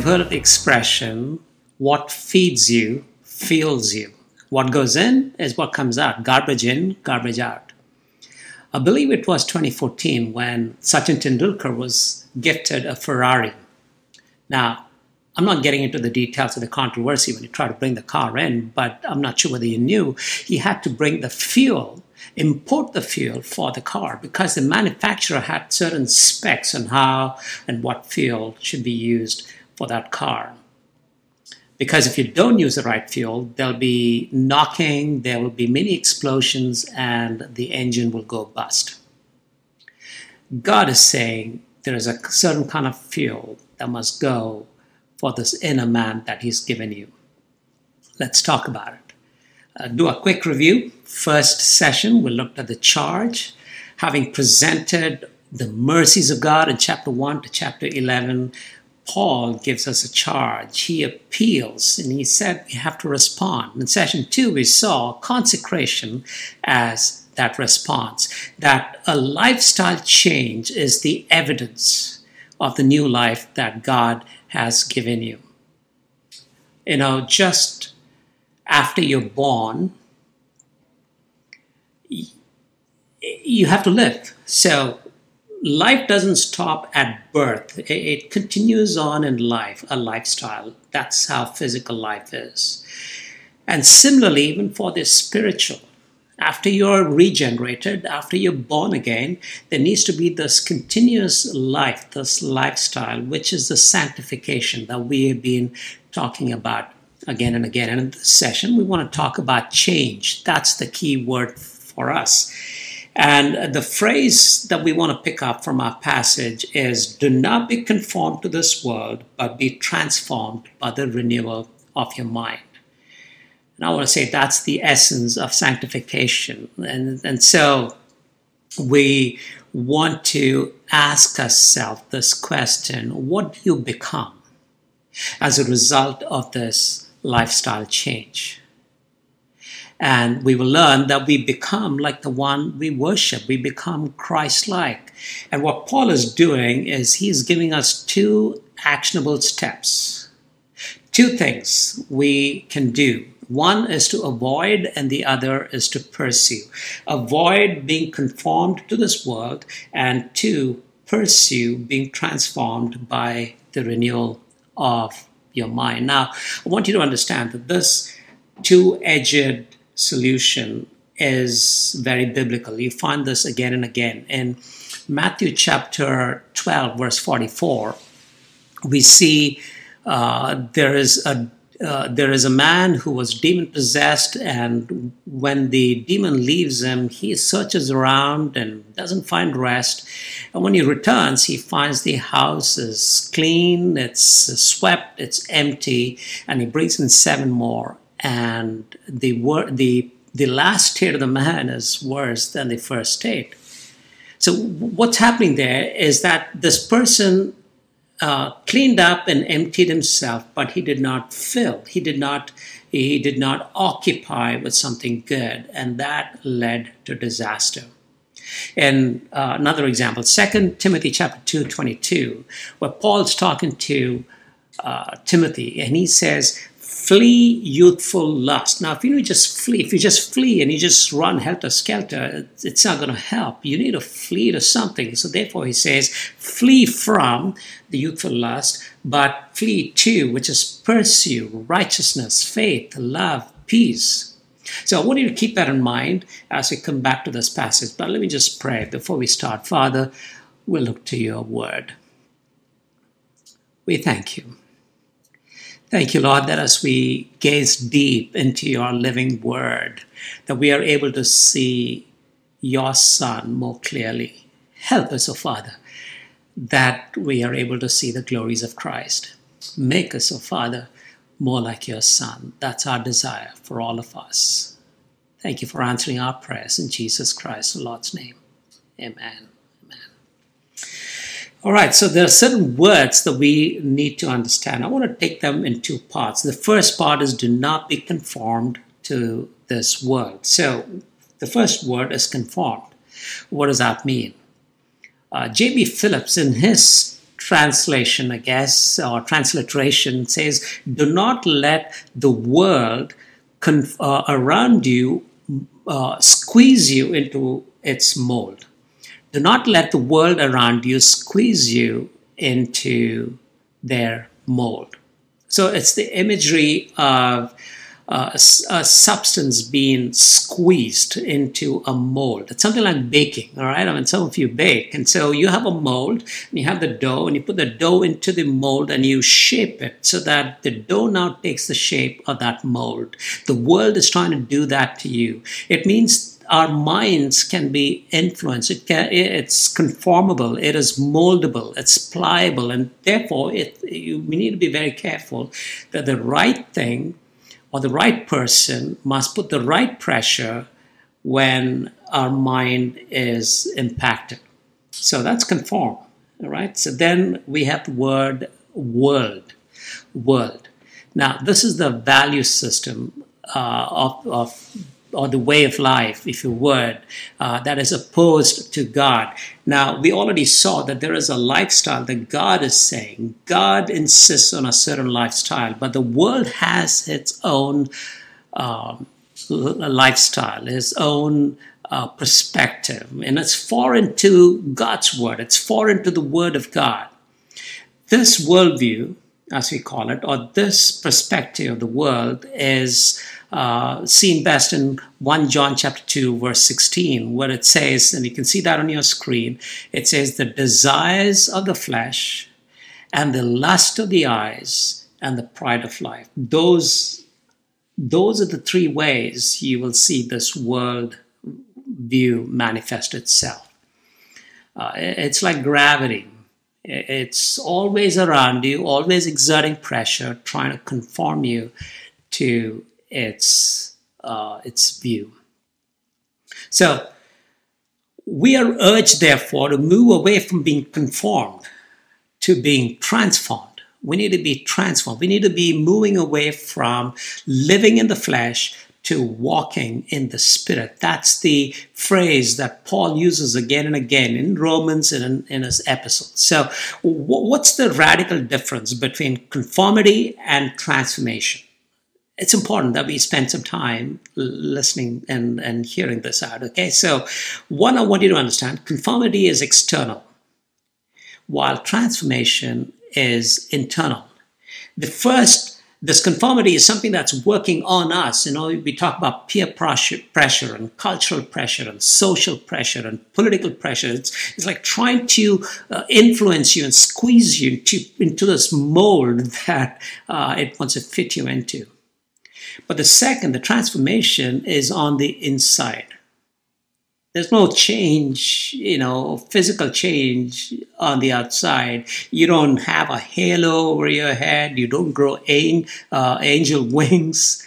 You have heard the expression, what feeds you fuels you. What goes in is what comes out. Garbage in, garbage out. I believe it was 2014 when Sachin Tendulkar was gifted a Ferrari. Now, I'm not getting into the details of the controversy when he tried to bring the car in, but I'm not sure whether you knew he had to bring the fuel, import the fuel for the car because the manufacturer had certain specs on how and what fuel should be used for that car. Because if you don't use the right fuel, there'll be knocking, there will be many explosions, and the engine will go bust. God is saying there is a certain kind of fuel that must go for this inner man that He's given you. Let's talk about it. Uh, do a quick review. First session, we looked at the charge, having presented the mercies of God in chapter 1 to chapter 11. Paul gives us a charge. He appeals and he said we have to respond. In session two, we saw consecration as that response, that a lifestyle change is the evidence of the new life that God has given you. You know, just after you're born, you have to live. So life doesn't stop at birth, it continues on in life, a lifestyle. That's how physical life is. And similarly, even for the spiritual, after you're regenerated, after you're born again, there needs to be this continuous life, this lifestyle, which is the sanctification that we have been talking about again and again. And in this session, we want to talk about change. That's the key word for us. And the phrase that we want to pick up from our passage is do not be conformed to this world, but be transformed by the renewal of your mind. And I want to say that's the essence of sanctification. And, and so we want to ask ourselves this question what do you become as a result of this lifestyle change? And we will learn that we become like the one we worship. We become Christ like. And what Paul is doing is he's giving us two actionable steps. Two things we can do one is to avoid, and the other is to pursue. Avoid being conformed to this world, and two, pursue being transformed by the renewal of your mind. Now, I want you to understand that this two edged solution is very biblical. You find this again and again. In Matthew chapter 12, verse 44, we see uh, there is a uh, there is a man who was demon possessed, and when the demon leaves him, he searches around and doesn't find rest. And when he returns, he finds the house is clean, it's swept, it's empty, and he brings in seven more. And the the the last state of the man is worse than the first state. So what's happening there is that this person uh, cleaned up and emptied himself, but he did not fill. He did not. He did not occupy with something good, and that led to disaster. And uh, another example, Second Timothy chapter two twenty two, where Paul's talking to uh, Timothy, and he says, flee youthful lust. Now, if you just flee, if you just flee and you just run helter skelter, it's not going to help. You need to flee to something. So, therefore, he says, flee from the youthful lust, but flee to, which is pursue righteousness, faith, love, peace. So, I want you to keep that in mind as we come back to this passage. But let me just pray before we start. Father, we'll look to your word. We thank you. Thank you, Lord, that as we gaze deep into your living word, that we are able to see your Son more clearly. Help us, O oh Father, that we are able to see the glories of Christ. Make us, O oh Father, more like your Son. That's our desire for all of us. Thank you for answering our prayers in Jesus Christ, the Lord's name. Amen. All right, so there are certain words that we need to understand. I want to take them in two parts. The first part is do not be conformed to this world. So the first word is conformed. What does that mean? Uh, J.B. Phillips, in his translation, I guess, or transliteration says, do not let the world uh, around you uh, squeeze you into its mold. Do not let the world around you squeeze you into their mold. So it's the imagery of uh, a substance being squeezed into a mold. It's something like baking, all right? I mean, some of you bake. And so you have a mold, and you have the dough, and you put the dough into the mold and you shape it so that the dough now takes the shape of that mold. The world is trying to do that to you. It means our minds can be influenced. It can, it's conformable. It is moldable. It's pliable, and therefore, it, you, we need to be very careful that the right thing or the right person must put the right pressure when our mind is impacted. So that's conform, right? So then we have the word world, world. Now, this is the value system uh, of, of or the way of life, if you would, uh, that is opposed to God. Now, we already saw that there is a lifestyle that God is saying. God insists on a certain lifestyle, but the world has its own um, lifestyle, its own uh, perspective, and it's foreign to God's word, it's foreign to the word of God. This worldview, as we call it, or this perspective of the world is uh, seen best in 1 John chapter 2 verse 16 where it says and you can see that on your screen it says the desires of the flesh and the lust of the eyes and the pride of life. Those those are the three ways you will see this world view manifest itself. Uh, it's like gravity it's always around you always exerting pressure trying to conform you to its uh, its view. So we are urged, therefore, to move away from being conformed to being transformed. We need to be transformed. We need to be moving away from living in the flesh to walking in the spirit. That's the phrase that Paul uses again and again in Romans and in, in his epistles. So, what's the radical difference between conformity and transformation? it's important that we spend some time listening and, and hearing this out. Okay, so one, I want you to understand conformity is external, while transformation is internal. The first, this conformity is something that's working on us. You know, we talk about peer pressure, and cultural pressure and social pressure and political pressure. It's, it's like trying to uh, influence you and squeeze you into, into this mold that uh, it wants to fit you into. But the second, the transformation is on the inside. There's no change, you know, physical change on the outside. You don't have a halo over your head. You don't grow uh, angel wings.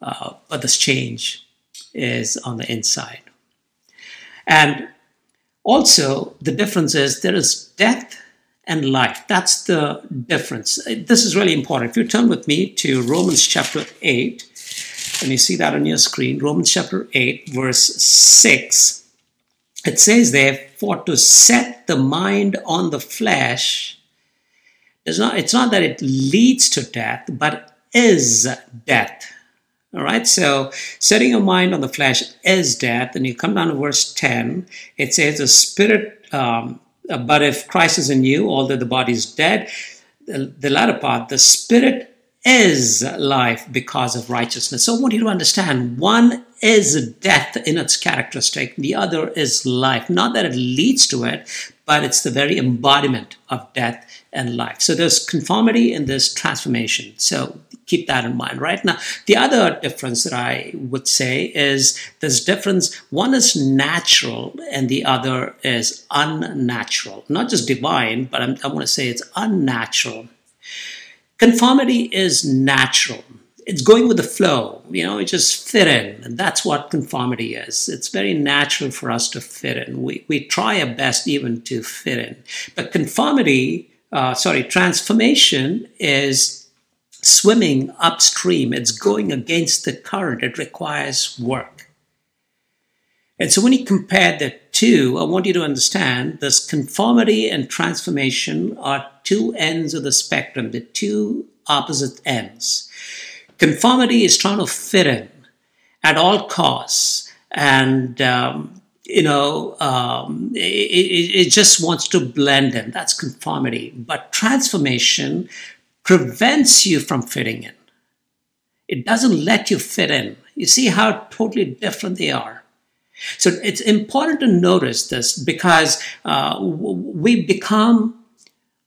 Uh, but this change is on the inside. And also, the difference is there is death and life. That's the difference. This is really important. If you turn with me to Romans chapter 8, and you see that on your screen, Romans chapter 8, verse 6, it says there, for to set the mind on the flesh, it's not, it's not that it leads to death, but is death. All right, so setting your mind on the flesh is death. And you come down to verse 10, it says, the spirit um, but if Christ is in you, although the body is dead, the, the latter part, the spirit is life because of righteousness. So I want you to understand one is death in its characteristic, the other is life. Not that it leads to it, but it's the very embodiment of death and life. So there's conformity and there's transformation. So keep that in mind right now the other difference that i would say is this difference one is natural and the other is unnatural not just divine but I'm, i want to say it's unnatural conformity is natural. It's going with the flow you know it just fit in and that's what conformity is. It's very natural for us to fit in. We, we try our best even to fit in. But conformity uh, sorry transformation is swimming upstream, it's going against the current, it requires work. And so when you compare the two, I want you to understand this conformity and transformation are two ends of the spectrum, the two opposite ends. Conformity is trying to fit in at all costs. And, um, you know, um, it, it just wants to blend in. That's conformity. But transformation prevents you from fitting in. It doesn't let you fit in. You see how totally different they are. So it's important to notice this because uh, we become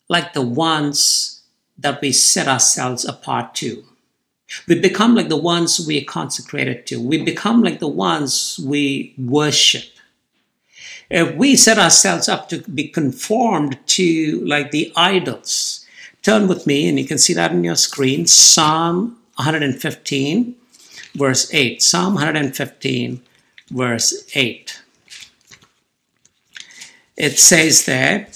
like the ones that we set ourselves apart to. We become like the ones we are consecrated to. We become like the ones we worship. If we set ourselves up to be conformed to like the idols, turn with me and you can see that on your screen, Psalm 115, verse 8. Psalm 115, verse 8. It says there,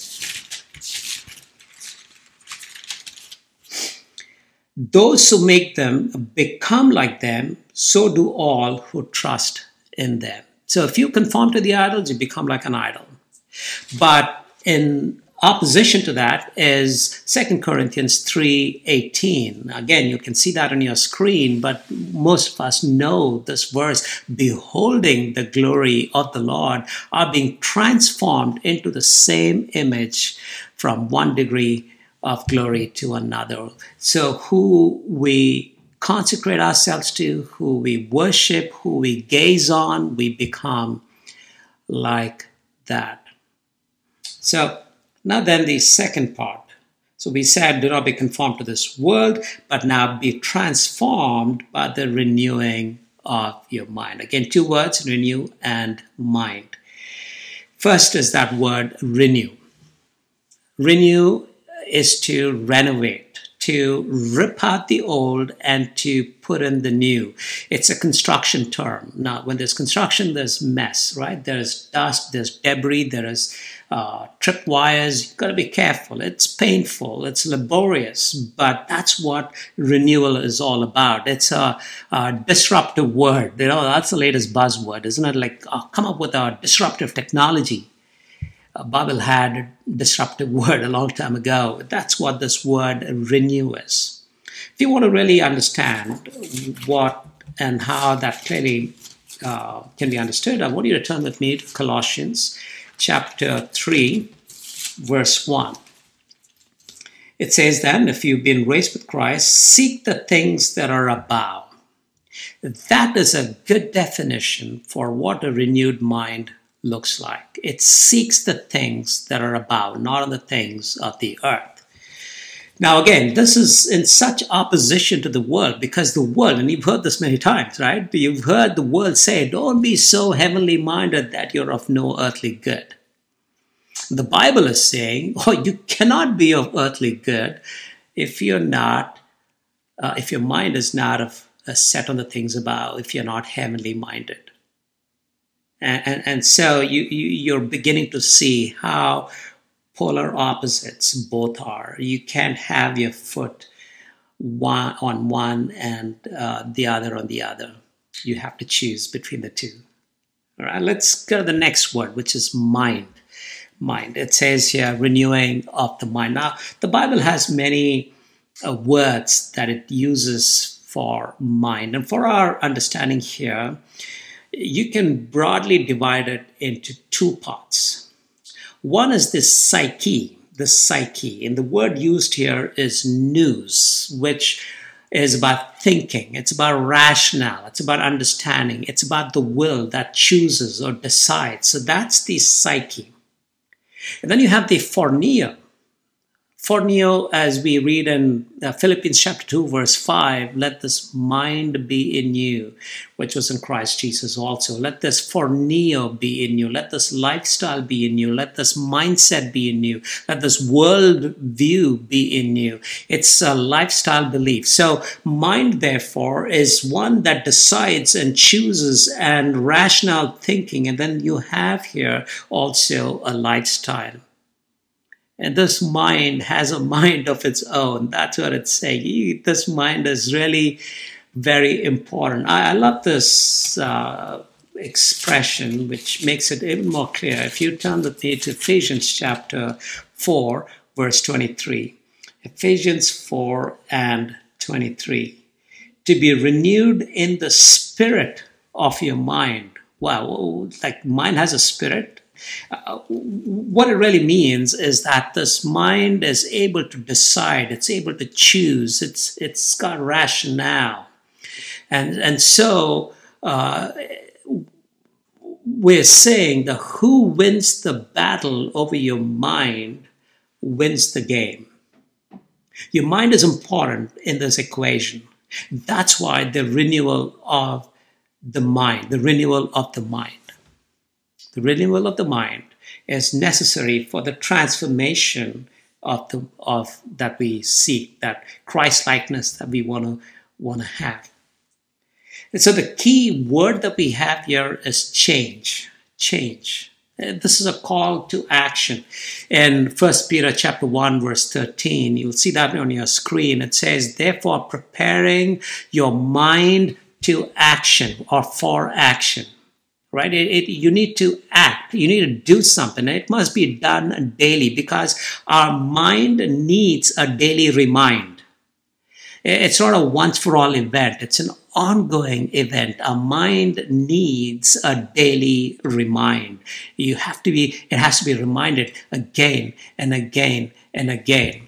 Those who make them become like them, so do all who trust in them. So if you conform to the idols, you become like an idol. But in opposition to that is 2 Corinthians 3:18. Again, you can see that on your screen, but most of us know this verse, beholding the glory of the Lord, are being transformed into the same image from one degree of glory to another. So who we consecrate ourselves to, who we worship, who we gaze on, we become like that. So now, then, the second part. So we said, do not be conformed to this world, but now be transformed by the renewing of your mind. Again, two words renew and mind. First is that word renew. Renew is to renovate to rip out the old and to put in the new. It's a construction term. Now, when there's construction, there's mess, right? There's dust, there's debris, there is uh, trip wires. You've got to be careful. It's painful, it's laborious, but that's what renewal is all about. It's a, a disruptive word. You know, that's the latest buzzword, isn't it? Like, oh, come up with a disruptive technology Babel had a disruptive word a long time ago. That's what this word renew is. If you want to really understand what and how that clearly uh, can be understood, I want you to turn with me to Colossians chapter 3, verse 1. It says then, if you've been raised with Christ, seek the things that are above. That is a good definition for what a renewed mind looks like. It seeks the things that are above, not the things of the earth. Now, again, this is in such opposition to the world because the world, and you've heard this many times, right? You've heard the world say, Don't be so heavenly minded that you're of no earthly good. The Bible is saying, Oh, you cannot be of earthly good if you're not, uh, if your mind is not of, uh, set on the things above, if you're not heavenly minded. And, and, and so you, you, you're beginning to see how polar opposites both are. You can't have your foot one on one and uh, the other on the other. You have to choose between the two. All right, let's go to the next word, which is mind. Mind. It says here, renewing of the mind. Now, the Bible has many uh, words that it uses for mind. And for our understanding here, you can broadly divide it into two parts. One is the psyche, the psyche, and the word used here is nous, which is about thinking, it's about rationale, it's about understanding, it's about the will that chooses or decides. So that's the psyche. And then you have the phroneo, Phroneo, as we read in uh, Philippians chapter 2, verse 5, let this mind be in you, which was in Christ Jesus also. Let this phroneo be in you. Let this lifestyle be in you. Let this mindset be in you. Let this world view be in you. It's a lifestyle belief. So, mind, therefore, is one that decides and chooses and rational thinking. And then you have here also a lifestyle. And this mind has a mind of its own. That's what it's saying. This mind is really very important. I, I love this uh, expression which makes it even more clear. If you turn with me to Ephesians chapter 4, verse 23. Ephesians 4 and 23. To be renewed in the spirit of your mind. Wow, like mind has a spirit. Uh, what it really means is that this mind is able to decide, it's able to choose, it's it's got rationale, and and so uh, we're saying that who wins the battle over your mind wins the game. Your mind is important in this equation. That's why the renewal of the mind, the renewal of the mind, the renewal of the mind is necessary for the transformation of the of that we seek, that Christ likeness that we want to want to have. And so the key word that we have here is change. Change. This is a call to action. In 1 Peter chapter 1, verse 13, you'll see that on your screen. It says, therefore, preparing your mind to action or for action. Right? It, it, you need to act. You need to do something. It must be done daily because our mind needs a daily remind. It's not a once for all event. It's an ongoing event. Our mind needs a daily remind. You have to be, it has to be reminded again and again and again.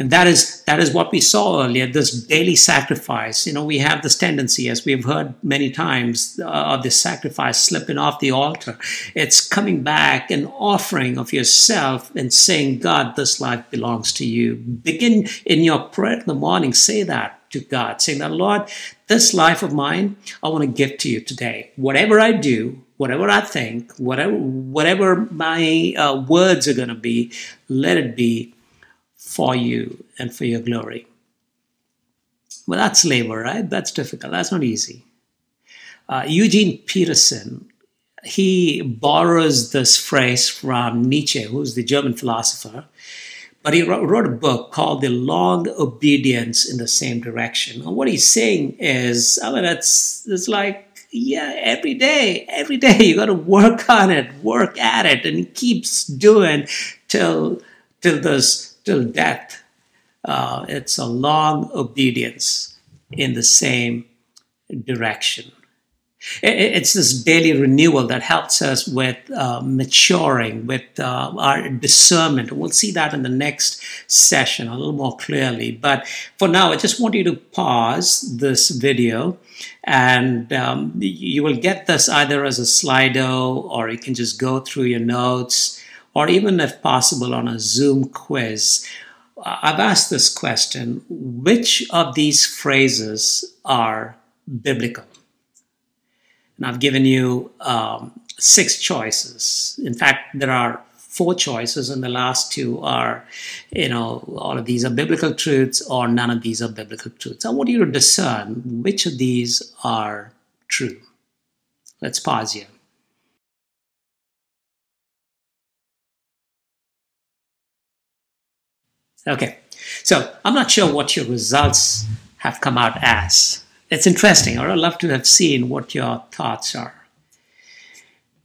And that is that is what we saw earlier. This daily sacrifice. You know, we have this tendency, as we've heard many times, uh, of this sacrifice slipping off the altar. It's coming back, an offering of yourself, and saying, "God, this life belongs to you." Begin in your prayer in the morning. Say that to God, saying that, Lord, this life of mine, I want to give to you today. Whatever I do, whatever I think, whatever whatever my uh, words are going to be, let it be for you and for your glory. Well, that's labor, right? That's difficult. That's not easy. Uh, Eugene Peterson, he borrows this phrase from Nietzsche, who's the German philosopher, but he wrote a book called The Long Obedience in the Same Direction. And what he's saying is, I mean, it's, it's like, yeah, every day, every day you got to work on it, work at it, and he keeps doing till till this till death. Uh, it's a long obedience in the same direction. It's this daily renewal that helps us with uh, maturing, with uh, our discernment. We'll see that in the next session a little more clearly. But for now, I just want you to pause this video and um, you will get this either as a Slido or you can just go through your notes or even if possible on a Zoom quiz. I've asked this question which of these phrases are biblical? And I've given you um, six choices. In fact, there are four choices, and the last two are, you know, all of these are biblical truths or none of these are biblical truths. I want you to discern which of these are true. Let's pause here. Okay, so I'm not sure what your results have come out as. It's interesting, or I'd love to have seen what your thoughts are.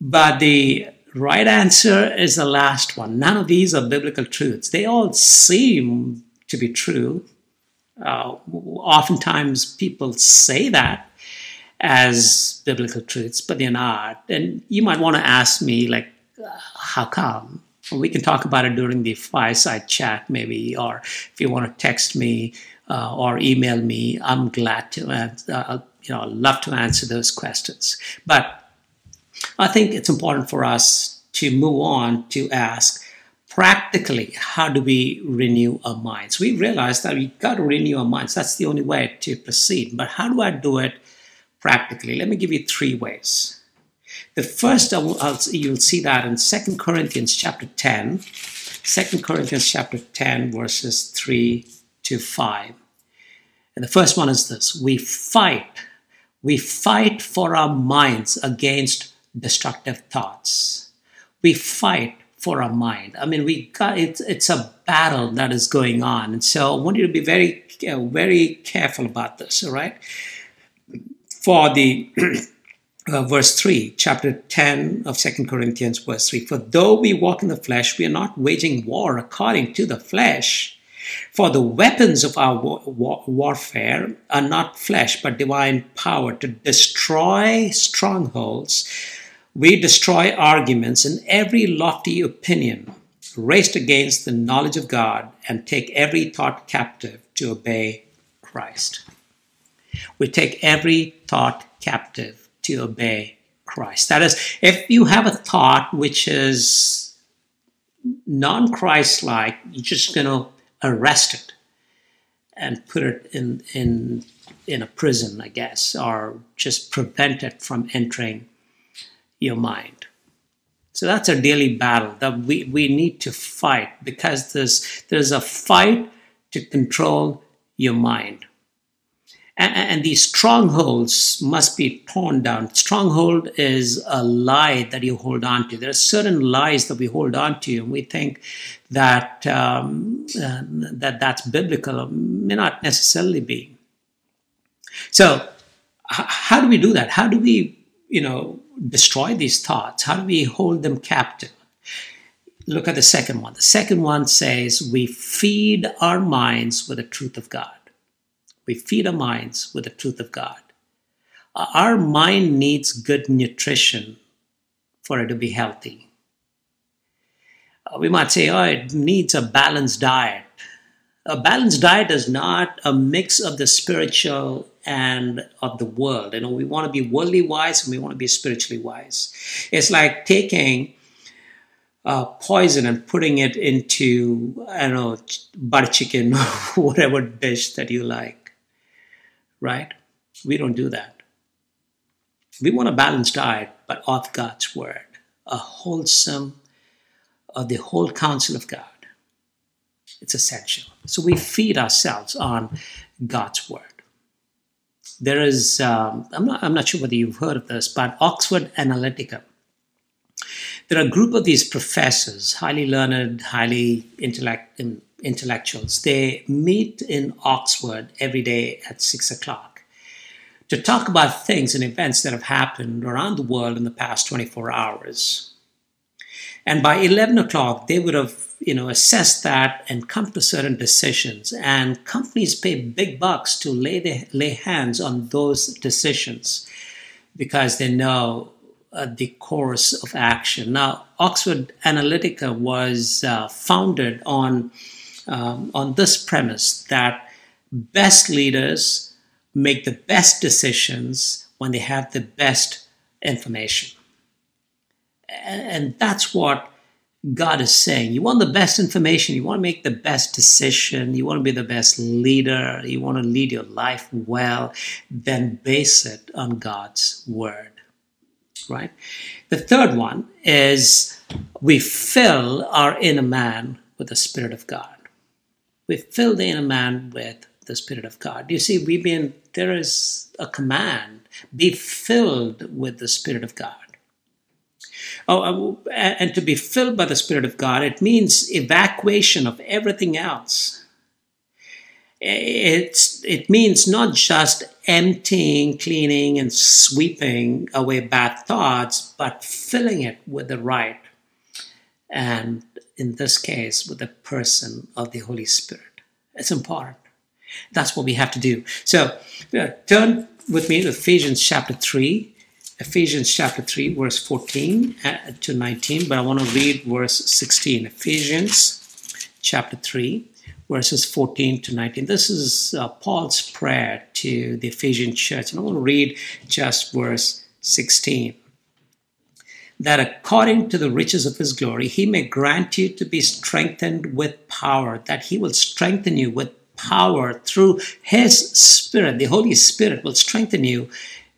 But the right answer is the last one. None of these are biblical truths. They all seem to be true. Uh, oftentimes people say that as biblical truths, but they're not. And you might want to ask me, like, how come? We can talk about it during the fireside chat, maybe, or if you want to text me uh, or email me, I'm glad to, uh, you know, love to answer those questions. But I think it's important for us to move on to ask practically how do we renew our minds? We realize that we got to renew our minds. That's the only way to proceed. But how do i do it practically? Let me give you three ways the first, you'll see that in Second Corinthians chapter 10, 2 Corinthians chapter 10, verses 3 to 5. And the first one is this we fight. We fight for our minds against destructive thoughts. We fight for our mind. I mean, we got it's it's a battle that is going on, and so I want you to be very uh, very careful about this. All right, for the uh, verse 3, chapter 10 of Second Corinthians, verse 3. For though we walk in the flesh, we are not waging war according to the flesh. For the weapons of our war- war- warfare are not flesh, but divine power to destroy strongholds. We destroy arguments and every lofty opinion raised against the knowledge of God and take every thought captive to obey Christ. We take every thought captive to obey Christ. That is, if you have a thought which is non Christ like, you're just going to arrest it and put it in, in, in a prison, I guess, or just prevent it from entering your mind. So that's a daily battle that we, we need to fight because there's, there's a fight to control your mind. And, these strongholds must be torn down. Stronghold is a lie that you hold on to. There are certain lies that we hold on to, and we think that um, uh, that that's biblical. may not necessarily be. So, h- how do we do that? How do we, you know, destroy these thoughts? How do we hold them captive? Look at the second one. The second one says, We feed our minds with the truth of God. We feed our minds with the truth of God. Our mind needs good nutrition for it to be healthy. Uh, we might say, oh, it needs a balanced diet. A balanced diet is not a mix of the spiritual and of the world. You know, we want to be worldly wise and we want to be spiritually wise. It's like taking uh, poison and putting it into, I don't know, butter chicken or whatever dish that you like, right? We don't do that. We want a balanced diet, but of God's word, a wholesome, of the whole counsel of God. It's essential. So we feed ourselves on God's word. There is, um, I'm, not, I'm not sure whether you've heard of this, but Oxford Analytica. There are a group of these professors, highly learned, highly intellect, intellectuals. They meet in Oxford every day at six o'clock to talk about things and events that have happened around the world in the past 24 hours. And by 11 o'clock, they would have, you know, assessed that and come to certain decisions. And companies pay big bucks to lay, their, lay hands on those decisions because they know uh, the course of action. Now, Oxford Analytica was uh, founded on, um, on this premise that best leaders make the best decisions when they have the best information. And that's what God is saying. You want the best information, you want to make the best decision, you want to be the best leader, you want to lead your life well, then base it on God's word. Right? The third one is we fill our inner man with the Spirit of God. We fill the inner man with the Spirit of God. You see, we've been, there is a command be filled with the Spirit of God. Oh, uh, and to be filled by the Spirit of God, it means evacuation of everything else. It's, it means not just emptying, cleaning, and sweeping away bad thoughts, but filling it with the right. And in this case, with the person of the Holy Spirit. It's important. That's what we have to do. So, turn with me to Ephesians chapter 3 Ephesians chapter 3, verse 14 uh, to 19, but I want to read verse 16. Ephesians chapter 3, verses 14 to 19. This is uh, Paul's prayer to the Ephesian church. And I want to read just verse 16. That according to the riches of his glory, he may grant you to be strengthened with power, that he will strengthen you with power through his spirit. The Holy Spirit will strengthen you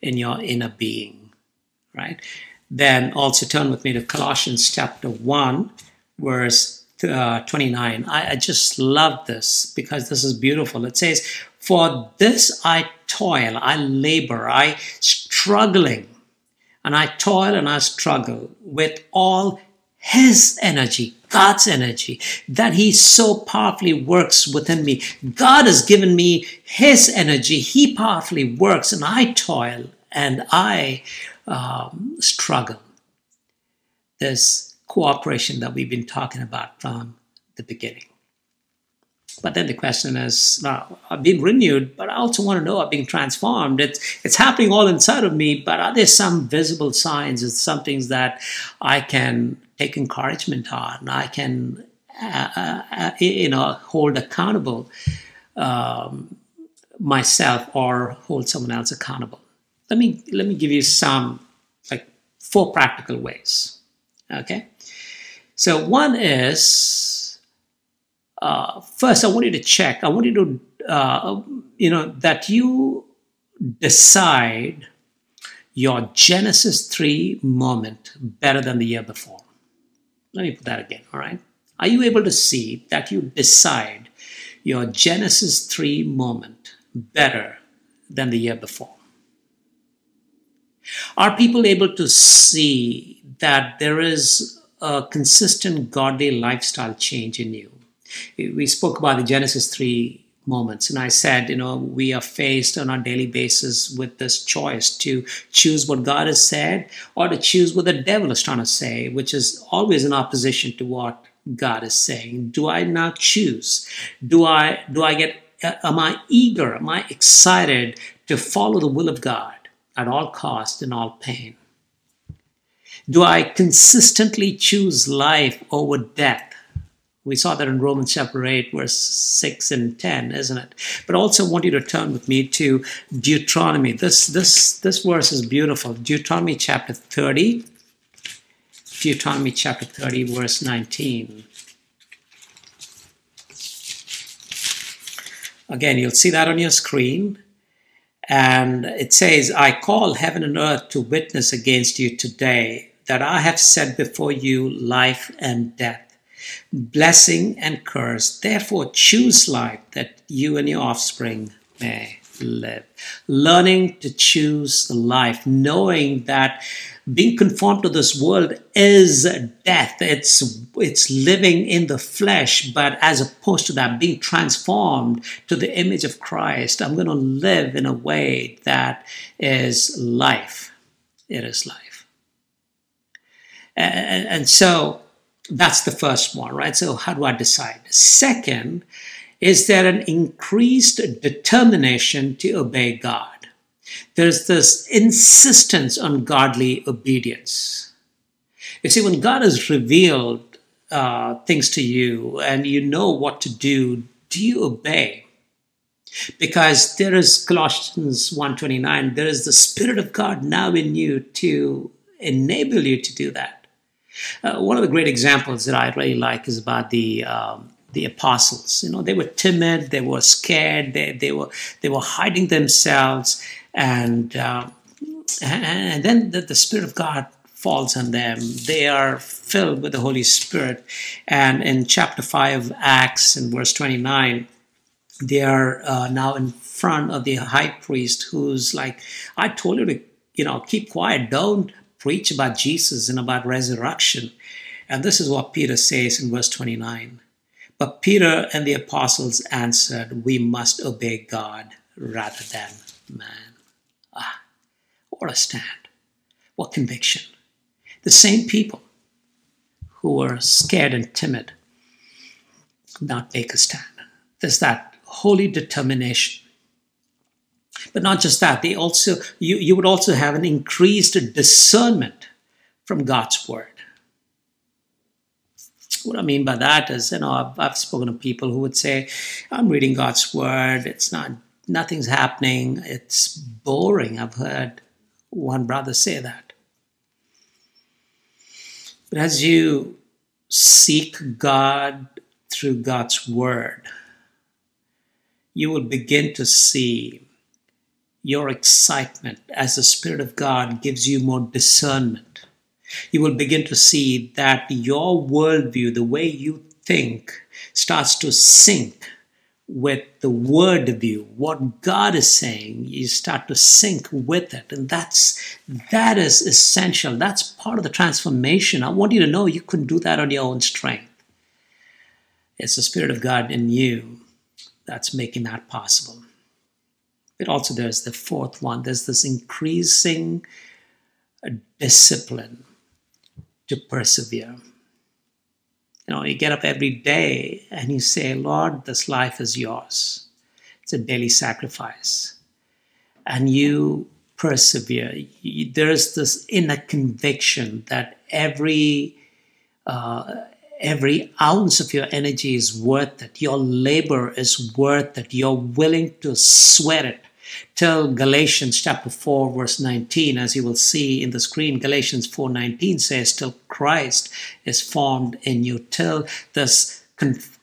in your inner being right? Then also turn with me to Colossians chapter 1, verse uh, 29. I, I just love this because this is beautiful. It says, For this I toil, I labor, I struggling, and I toil and I struggle with all his energy, God's energy, that He so powerfully works within me. God has given me His energy. He powerfully works, and I toil and I um, struggle, this cooperation that we've been talking about from the beginning. But then the question is, now I've been renewed, but I also want to know I've been transformed. It's it's happening all inside of me, but are there some visible signs? It's some things that I can take encouragement on. I can, uh, uh, uh you know, hold accountable um, myself or hold someone else accountable. Let me let me give you some like four practical ways. Okay, so one is uh, first, I want you to check. I want you to, uh, you know, that you decide your Genesis 3 moment better than the year before. Let me put that again, all right? Are you able to see that you decide your Genesis 3 moment better than the year before? Are people able to see that there is a consistent godly lifestyle change in you? We spoke about the Genesis 3 moments. And I said, you know, we are faced on a daily basis with this choice to choose what God has said or to choose what the devil is trying to say, which is always in opposition to what God is saying. Do I now choose? Do I do I get uh, am I eager? Am I excited to follow the will of God at all cost and all pain? Do I consistently choose life over death? We saw that in Romans chapter 8, verse 6 and 10, isn't it? But also want you to turn with me to Deuteronomy. This, this, this verse is beautiful. Deuteronomy chapter 30. Deuteronomy chapter 30, verse 19. Again, you'll see that on your screen. And it says, I call heaven and earth to witness against you today that I have set before you life and death blessing and curse. Therefore, choose life that you and your offspring may live. Learning to choose life, knowing that being conformed to this world is death. It's it's living in the flesh, but as opposed to that, being transformed to the image of Christ, I'm going to live in a way that is life. It is life. And, and so that's the first one, right? So, how do I decide? Second, is there an increased determination to obey God? There's this insistence on godly obedience. You see, when God has revealed uh, things to you and you know what to do, do you obey? Because there is Colossians 1:29, there is the Spirit of God now in you to enable you to do that. Uh, one of the great examples that I really like is about the um, the apostles. You know, they were timid, they were scared, they, they were they were hiding themselves, and uh, and then the, the Spirit of God falls on them. They are filled with the Holy Spirit, and in chapter five of Acts, in verse twenty nine, they are uh, now in front of the high priest, who's like, "I told you to." You know, keep quiet. Don't preach about Jesus and about resurrection. And this is what Peter says in verse 29. But Peter and the apostles answered, We must obey God rather than man. Ah, what a stand. What conviction. The same people who were scared and timid not make a stand. There's that holy determination but not just that, they also you, you would also have an increased discernment from God's word. What I mean by that is, you know, I've, I've spoken to people who would say, I'm reading God's word, it's not nothing's happening, it's boring. I've heard one brother say that. But as you seek God through God's word, you will begin to see your excitement as the Spirit of God gives you more discernment. You will begin to see that your worldview, the way you think, starts to sync with the word view, what God is saying, you start to sync with it. And that's that is essential. That's part of the transformation. I want you to know you couldn't do that on your own strength. It's the Spirit of God in you that's making that possible. But also there's the fourth one. There's this increasing discipline to persevere. You know, you get up every day and you say, Lord, this life is yours. It's a daily sacrifice. And you persevere. There's this inner conviction that every uh, every ounce of your energy is worth it. Your labor is worth it. You're willing to sweat it. Till Galatians chapter 4 verse 19 as you will see in the screen Galatians 4:19 says till Christ is formed in you. Till this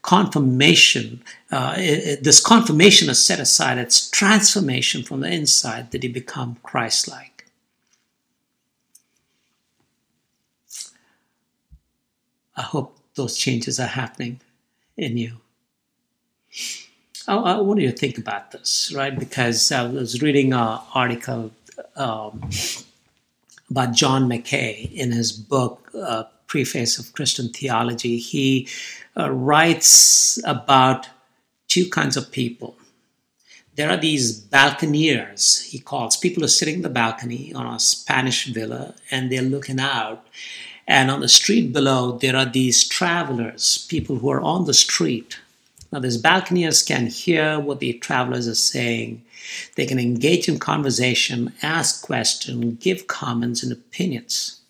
confirmation uh, this confirmation is set aside. It's transformation from the inside that you become Christ-like. I hope those changes are happening in you. I, I want you to think about this, right? Because I was reading an article um, about John Mackay in his book, uh, Preface of Christian Theology. He uh, writes about two kinds of people. There are these balconiers, he calls people who are sitting in the balcony on a Spanish villa and they're looking out and on the street below, there are these travelers, people who are on the street. Now, these balconiers can hear what the travelers are saying. They can engage in conversation, ask questions, give comments and opinions.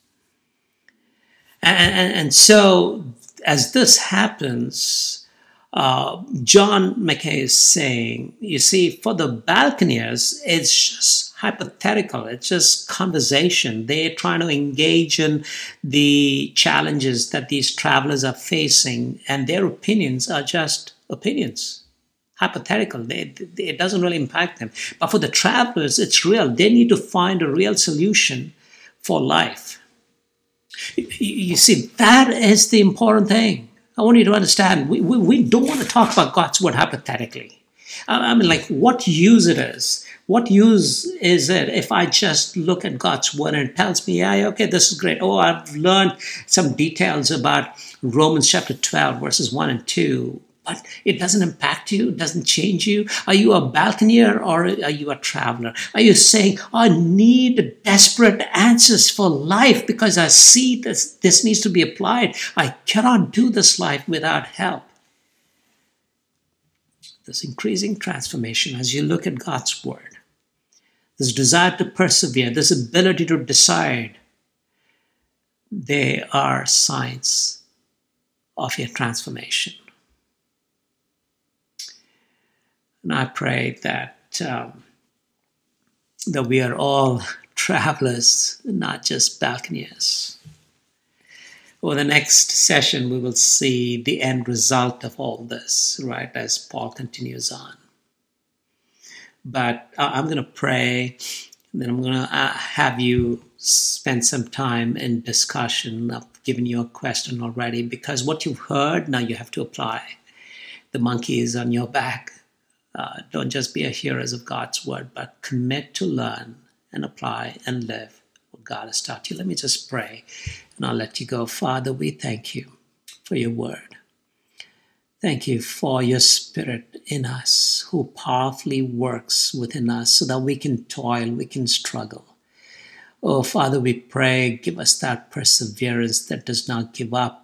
And, and, and so, as this happens, uh, John Mackay is saying, you see, for the balconiers, it's just hypothetical. It's just conversation. They're trying to engage in the challenges that these travelers are facing, and their opinions are just opinions. Hypothetical. They, they, it doesn't really impact them. But for the travelers, it's real. They need to find a real solution for life. You see, that is the important thing. I want you to understand. We, we, we don't want to talk about God's word hypothetically. I mean, like what use it is. What use is it if I just look at God's word and it tells me, yeah, okay, this is great. Oh, I've learned some details about Romans chapter 12, verses 1 and 2. But it doesn't impact you, it doesn't change you. Are you a balconier or are you a traveler? Are you saying, oh, I need desperate answers for life because I see this, this needs to be applied. I cannot do this life without help this increasing transformation as you look at God's Word, this desire to persevere, this ability to decide, they are signs of your transformation. And I pray that um, that we are all travelers, not just balconiers. Over the next session, we will see the end result of all this, right, as Paul continues on. But uh, I'm going to pray, and then I'm going to uh, have you spend some time in discussion. I've given you a question already because what you've heard, now you have to apply. The monkey is on your back. Uh, don't just be a hearers of God's word, but commit to learn and apply and live what God has taught you. Let me just pray and I'll let you go. Father, we thank you for your word. Thank you for your spirit in us who powerfully works within us so that we can toil, we can struggle. Oh, Father, we pray, give us that perseverance that does not give up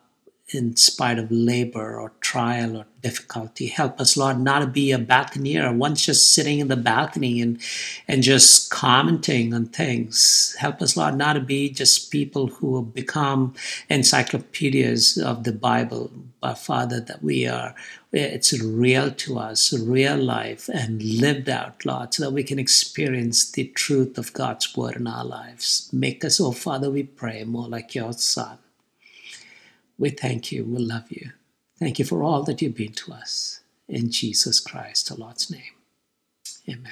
in spite of labor or trial or difficulty. Help us, Lord, not to be a balconier, once just sitting in the balcony and, and just commenting on things. Help us, Lord, not to be just people who have become encyclopedias of the Bible, but Father, that we are, it's real to us, real life and lived out, Lord, so that we can experience the truth of God's word in our lives. Make us, oh Father, we pray, more like your Son. We thank you. We love you. Thank you for all that you've been to us. In Jesus Christ, the Lord's name. Amen.